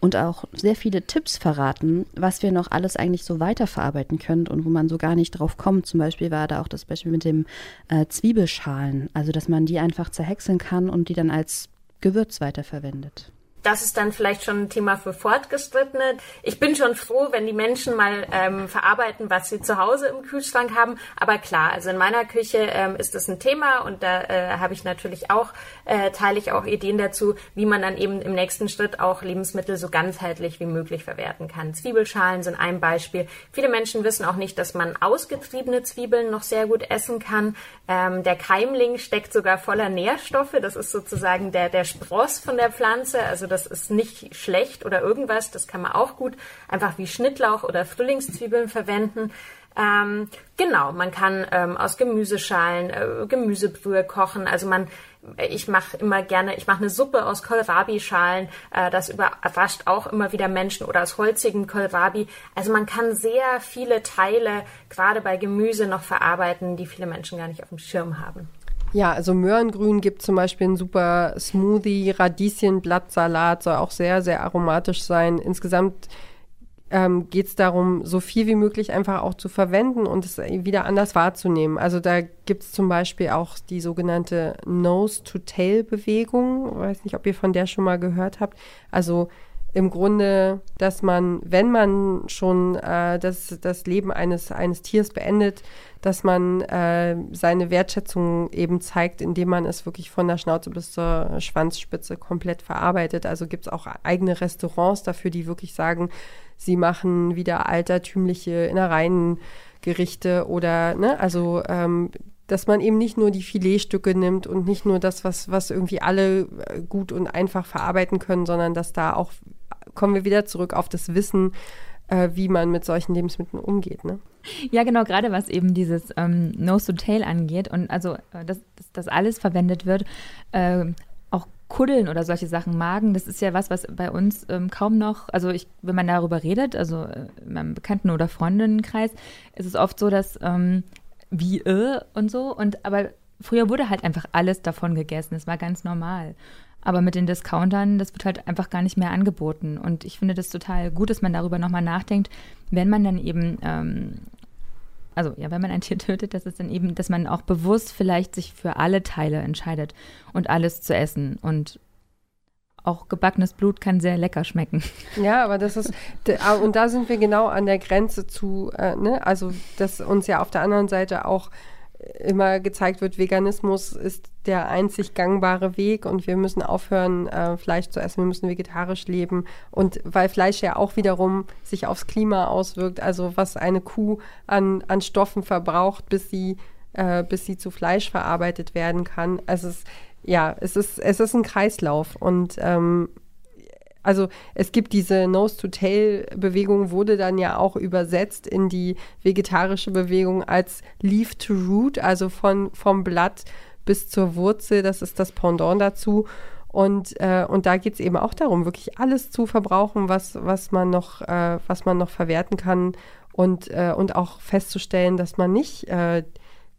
und auch sehr viele Tipps verraten, was wir noch alles eigentlich so weiterverarbeiten können und wo man so gar nicht drauf kommt. Zum Beispiel war da auch das Beispiel mit dem äh, Zwiebelschalen, also dass man die einfach zerhäckseln kann und die dann als Gewürz weiterverwendet das ist dann vielleicht schon ein Thema für Fortgeschrittene. Ich bin schon froh, wenn die Menschen mal ähm, verarbeiten, was sie zu Hause im Kühlschrank haben. Aber klar, also in meiner Küche ähm, ist das ein Thema und da äh, habe ich natürlich auch, äh, teile ich auch Ideen dazu, wie man dann eben im nächsten Schritt auch Lebensmittel so ganzheitlich wie möglich verwerten kann. Zwiebelschalen sind ein Beispiel. Viele Menschen wissen auch nicht, dass man ausgetriebene Zwiebeln noch sehr gut essen kann. Ähm, der Keimling steckt sogar voller Nährstoffe. Das ist sozusagen der, der Spross von der Pflanze. Also das ist nicht schlecht oder irgendwas. Das kann man auch gut einfach wie Schnittlauch oder Frühlingszwiebeln verwenden. Ähm, genau, man kann ähm, aus Gemüseschalen äh, Gemüsebrühe kochen. Also man, ich mache immer gerne, ich mache eine Suppe aus Kohlrabi-Schalen. Äh, das überrascht auch immer wieder Menschen oder aus holzigem Kohlrabi. Also man kann sehr viele Teile gerade bei Gemüse noch verarbeiten, die viele Menschen gar nicht auf dem Schirm haben. Ja, also Möhrengrün gibt zum Beispiel einen super Smoothie, Radieschenblattsalat soll auch sehr, sehr aromatisch sein. Insgesamt ähm, geht es darum, so viel wie möglich einfach auch zu verwenden und es wieder anders wahrzunehmen. Also da gibt es zum Beispiel auch die sogenannte Nose-to-Tail-Bewegung. Ich weiß nicht, ob ihr von der schon mal gehört habt. Also im Grunde, dass man, wenn man schon äh, das, das Leben eines, eines Tiers beendet, dass man äh, seine Wertschätzung eben zeigt, indem man es wirklich von der Schnauze bis zur Schwanzspitze komplett verarbeitet. Also gibt es auch eigene Restaurants dafür, die wirklich sagen, sie machen wieder altertümliche Innereiengerichte oder, ne, also ähm, dass man eben nicht nur die Filetstücke nimmt und nicht nur das, was, was irgendwie alle äh, gut und einfach verarbeiten können, sondern dass da auch kommen wir wieder zurück auf das Wissen, äh, wie man mit solchen Lebensmitteln umgeht. Ne? Ja, genau, gerade was eben dieses ähm, Nose to Tail angeht und also, äh, dass, dass das alles verwendet wird, äh, auch Kuddeln oder solche Sachen, Magen, das ist ja was, was bei uns ähm, kaum noch, also ich, wenn man darüber redet, also äh, in meinem Bekannten- oder Freundinnenkreis, ist es oft so, dass ähm, wie äh und so und aber früher wurde halt einfach alles davon gegessen, es war ganz normal. Aber mit den Discountern, das wird halt einfach gar nicht mehr angeboten. Und ich finde das total gut, dass man darüber nochmal nachdenkt, wenn man dann eben, ähm, also ja, wenn man ein Tier tötet, dass es dann eben, dass man auch bewusst vielleicht sich für alle Teile entscheidet und alles zu essen. Und auch gebackenes Blut kann sehr lecker schmecken. Ja, aber das ist, und da sind wir genau an der Grenze zu, äh, ne? also dass uns ja auf der anderen Seite auch immer gezeigt wird, Veganismus ist der einzig gangbare Weg und wir müssen aufhören, äh, Fleisch zu essen, wir müssen vegetarisch leben. Und weil Fleisch ja auch wiederum sich aufs Klima auswirkt, also was eine Kuh an, an Stoffen verbraucht, bis sie, äh, bis sie zu Fleisch verarbeitet werden kann. Also es, ja, es ist, es ist ein Kreislauf und ähm, also es gibt diese Nose-to-Tail-Bewegung, wurde dann ja auch übersetzt in die vegetarische Bewegung als Leaf to Root, also von, vom Blatt bis zur Wurzel, das ist das Pendant dazu. Und, äh, und da geht es eben auch darum, wirklich alles zu verbrauchen, was, was, man, noch, äh, was man noch verwerten kann und, äh, und auch festzustellen, dass man nicht äh,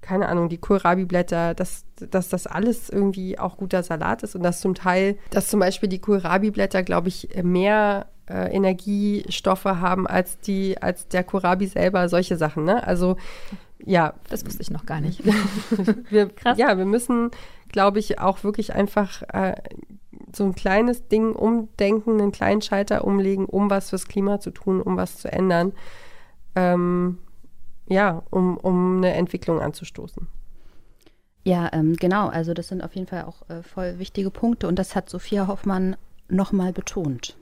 keine Ahnung, die Kohlrabi-Blätter, dass, dass das alles irgendwie auch guter Salat ist und dass zum Teil, dass zum Beispiel die Kohlrabi-Blätter, glaube ich, mehr äh, Energiestoffe haben als die, als der Kohlrabi selber, solche Sachen, ne? Also ja. Das wusste ich noch gar nicht. wir, Krass. Ja, wir müssen, glaube ich, auch wirklich einfach äh, so ein kleines Ding umdenken, einen kleinen Schalter umlegen, um was fürs Klima zu tun, um was zu ändern. Ähm, ja, um, um eine Entwicklung anzustoßen. Ja, ähm, genau. Also das sind auf jeden Fall auch äh, voll wichtige Punkte und das hat Sophia Hoffmann nochmal betont.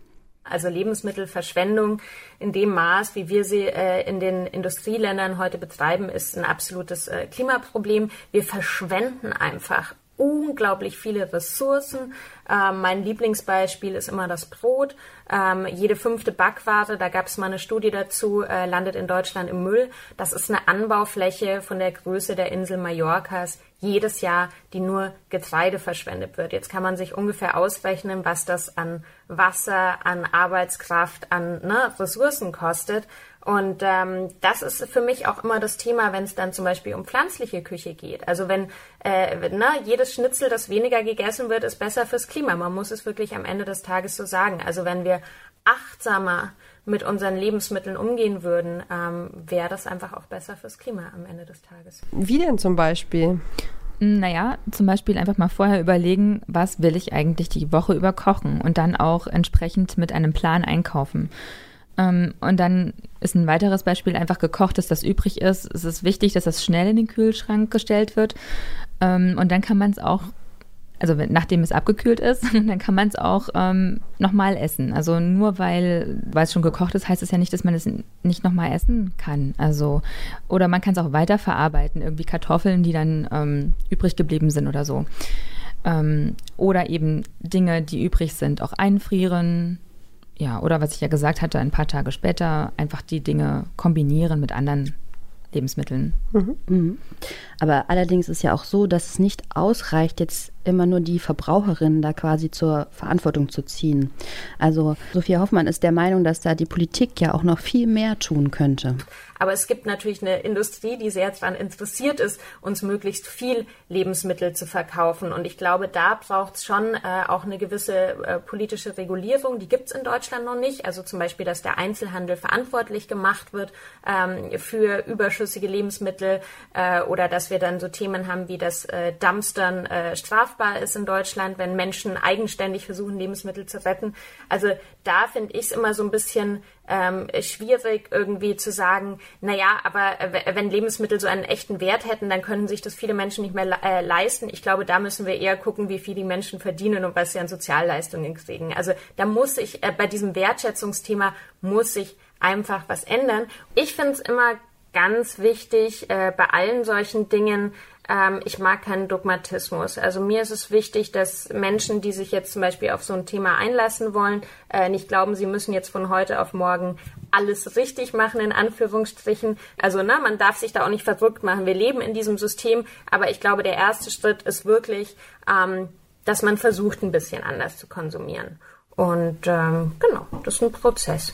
Also Lebensmittelverschwendung in dem Maß, wie wir sie äh, in den Industrieländern heute betreiben, ist ein absolutes äh, Klimaproblem. Wir verschwenden einfach unglaublich viele Ressourcen. Ähm, mein Lieblingsbeispiel ist immer das Brot. Ähm, jede fünfte Backware, da gab es mal eine Studie dazu, äh, landet in Deutschland im Müll. Das ist eine Anbaufläche von der Größe der Insel Mallorcas jedes Jahr, die nur Getreide verschwendet wird. Jetzt kann man sich ungefähr ausrechnen, was das an Wasser, an Arbeitskraft, an ne, Ressourcen kostet. Und ähm, das ist für mich auch immer das Thema, wenn es dann zum Beispiel um pflanzliche Küche geht. Also wenn äh, na, jedes Schnitzel, das weniger gegessen wird, ist besser fürs Klima. Man muss es wirklich am Ende des Tages so sagen. Also wenn wir achtsamer mit unseren Lebensmitteln umgehen würden, ähm, wäre das einfach auch besser fürs Klima am Ende des Tages. Wie denn zum Beispiel? Naja, zum Beispiel einfach mal vorher überlegen, was will ich eigentlich die Woche über kochen und dann auch entsprechend mit einem Plan einkaufen. Ähm, und dann ist ein weiteres Beispiel einfach gekochtes, das übrig ist. Es ist wichtig, dass das schnell in den Kühlschrank gestellt wird. Ähm, und dann kann man es auch, also nachdem es abgekühlt ist, dann kann man es auch ähm, nochmal essen. Also nur weil, weil es schon gekocht ist, heißt es ja nicht, dass man es nicht nochmal essen kann. Also, oder man kann es auch weiterverarbeiten, irgendwie Kartoffeln, die dann ähm, übrig geblieben sind oder so. Ähm, oder eben Dinge, die übrig sind, auch einfrieren ja, oder was ich ja gesagt hatte, ein paar Tage später einfach die Dinge kombinieren mit anderen Lebensmitteln. Mhm. Mhm. Aber allerdings ist ja auch so, dass es nicht ausreicht, jetzt immer nur die Verbraucherinnen da quasi zur Verantwortung zu ziehen. Also Sophia Hoffmann ist der Meinung, dass da die Politik ja auch noch viel mehr tun könnte. Aber es gibt natürlich eine Industrie, die sehr daran interessiert ist, uns möglichst viel Lebensmittel zu verkaufen. Und ich glaube, da braucht es schon äh, auch eine gewisse äh, politische Regulierung. Die gibt es in Deutschland noch nicht. Also zum Beispiel, dass der Einzelhandel verantwortlich gemacht wird ähm, für überschüssige Lebensmittel äh, oder dass wir dann so Themen haben wie das äh, Dumpstern äh, strafbar ist in Deutschland, wenn Menschen eigenständig versuchen, Lebensmittel zu retten. Also da finde ich es immer so ein bisschen ähm, schwierig irgendwie zu sagen, naja, aber wenn Lebensmittel so einen echten Wert hätten, dann können sich das viele Menschen nicht mehr äh, leisten. Ich glaube, da müssen wir eher gucken, wie viel die Menschen verdienen und was sie an Sozialleistungen kriegen. Also da muss sich äh, bei diesem Wertschätzungsthema muss sich einfach was ändern. Ich finde es immer ganz wichtig, äh, bei allen solchen Dingen ähm, ich mag keinen Dogmatismus. Also mir ist es wichtig, dass Menschen, die sich jetzt zum Beispiel auf so ein Thema einlassen wollen, äh, nicht glauben, sie müssen jetzt von heute auf morgen alles richtig machen, in Anführungsstrichen. Also, ne, man darf sich da auch nicht verrückt machen. Wir leben in diesem System, aber ich glaube, der erste Schritt ist wirklich, ähm, dass man versucht, ein bisschen anders zu konsumieren. Und ähm, genau, das ist ein Prozess.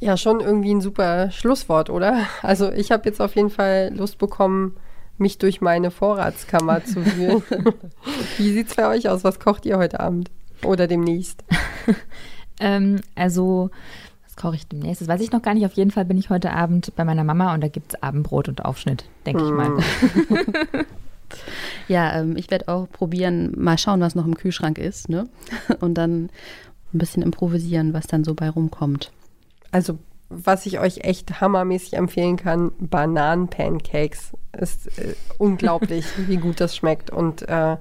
Ja, schon irgendwie ein super Schlusswort, oder? Also ich habe jetzt auf jeden Fall Lust bekommen, mich durch meine Vorratskammer zu wühlen. Wie sieht es bei euch aus? Was kocht ihr heute Abend oder demnächst? ähm, also, was koche ich demnächst? Das weiß ich noch gar nicht. Auf jeden Fall bin ich heute Abend bei meiner Mama und da gibt es Abendbrot und Aufschnitt, denke mm. ich mal. Ja, ähm, ich werde auch probieren, mal schauen, was noch im Kühlschrank ist, ne? Und dann ein bisschen improvisieren, was dann so bei rumkommt. Also was ich euch echt hammermäßig empfehlen kann, Bananen-Pancakes. Ist äh, unglaublich, wie gut das schmeckt. Und äh,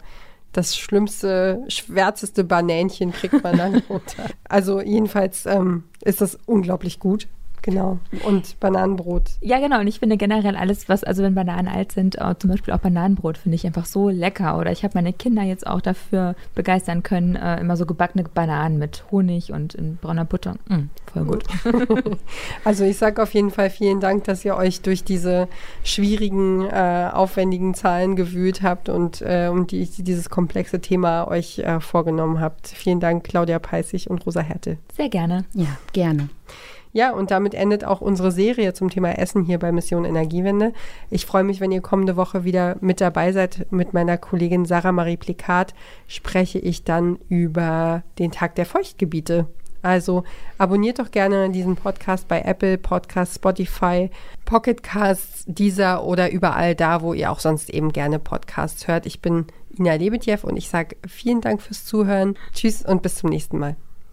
das schlimmste, schwärzeste Banänchen kriegt man dann runter. Also jedenfalls ähm, ist das unglaublich gut. Genau. Und Bananenbrot. Ja, genau. Und ich finde generell alles, was, also wenn Bananen alt sind, auch, zum Beispiel auch Bananenbrot, finde ich einfach so lecker. Oder ich habe meine Kinder jetzt auch dafür begeistern können, äh, immer so gebackene Bananen mit Honig und in brauner Butter. Mm, voll gut. also ich sage auf jeden Fall vielen Dank, dass ihr euch durch diese schwierigen, äh, aufwendigen Zahlen gewühlt habt und äh, um die, dieses komplexe Thema euch äh, vorgenommen habt. Vielen Dank, Claudia Peissig und Rosa Härte. Sehr gerne. Ja, gerne. Ja, und damit endet auch unsere Serie zum Thema Essen hier bei Mission Energiewende. Ich freue mich, wenn ihr kommende Woche wieder mit dabei seid. Mit meiner Kollegin Sarah Marie Plikat spreche ich dann über den Tag der Feuchtgebiete. Also abonniert doch gerne diesen Podcast bei Apple Podcasts, Spotify, Pocket Casts, dieser oder überall da, wo ihr auch sonst eben gerne Podcasts hört. Ich bin Ina Lebetjew und ich sage vielen Dank fürs Zuhören. Tschüss und bis zum nächsten Mal.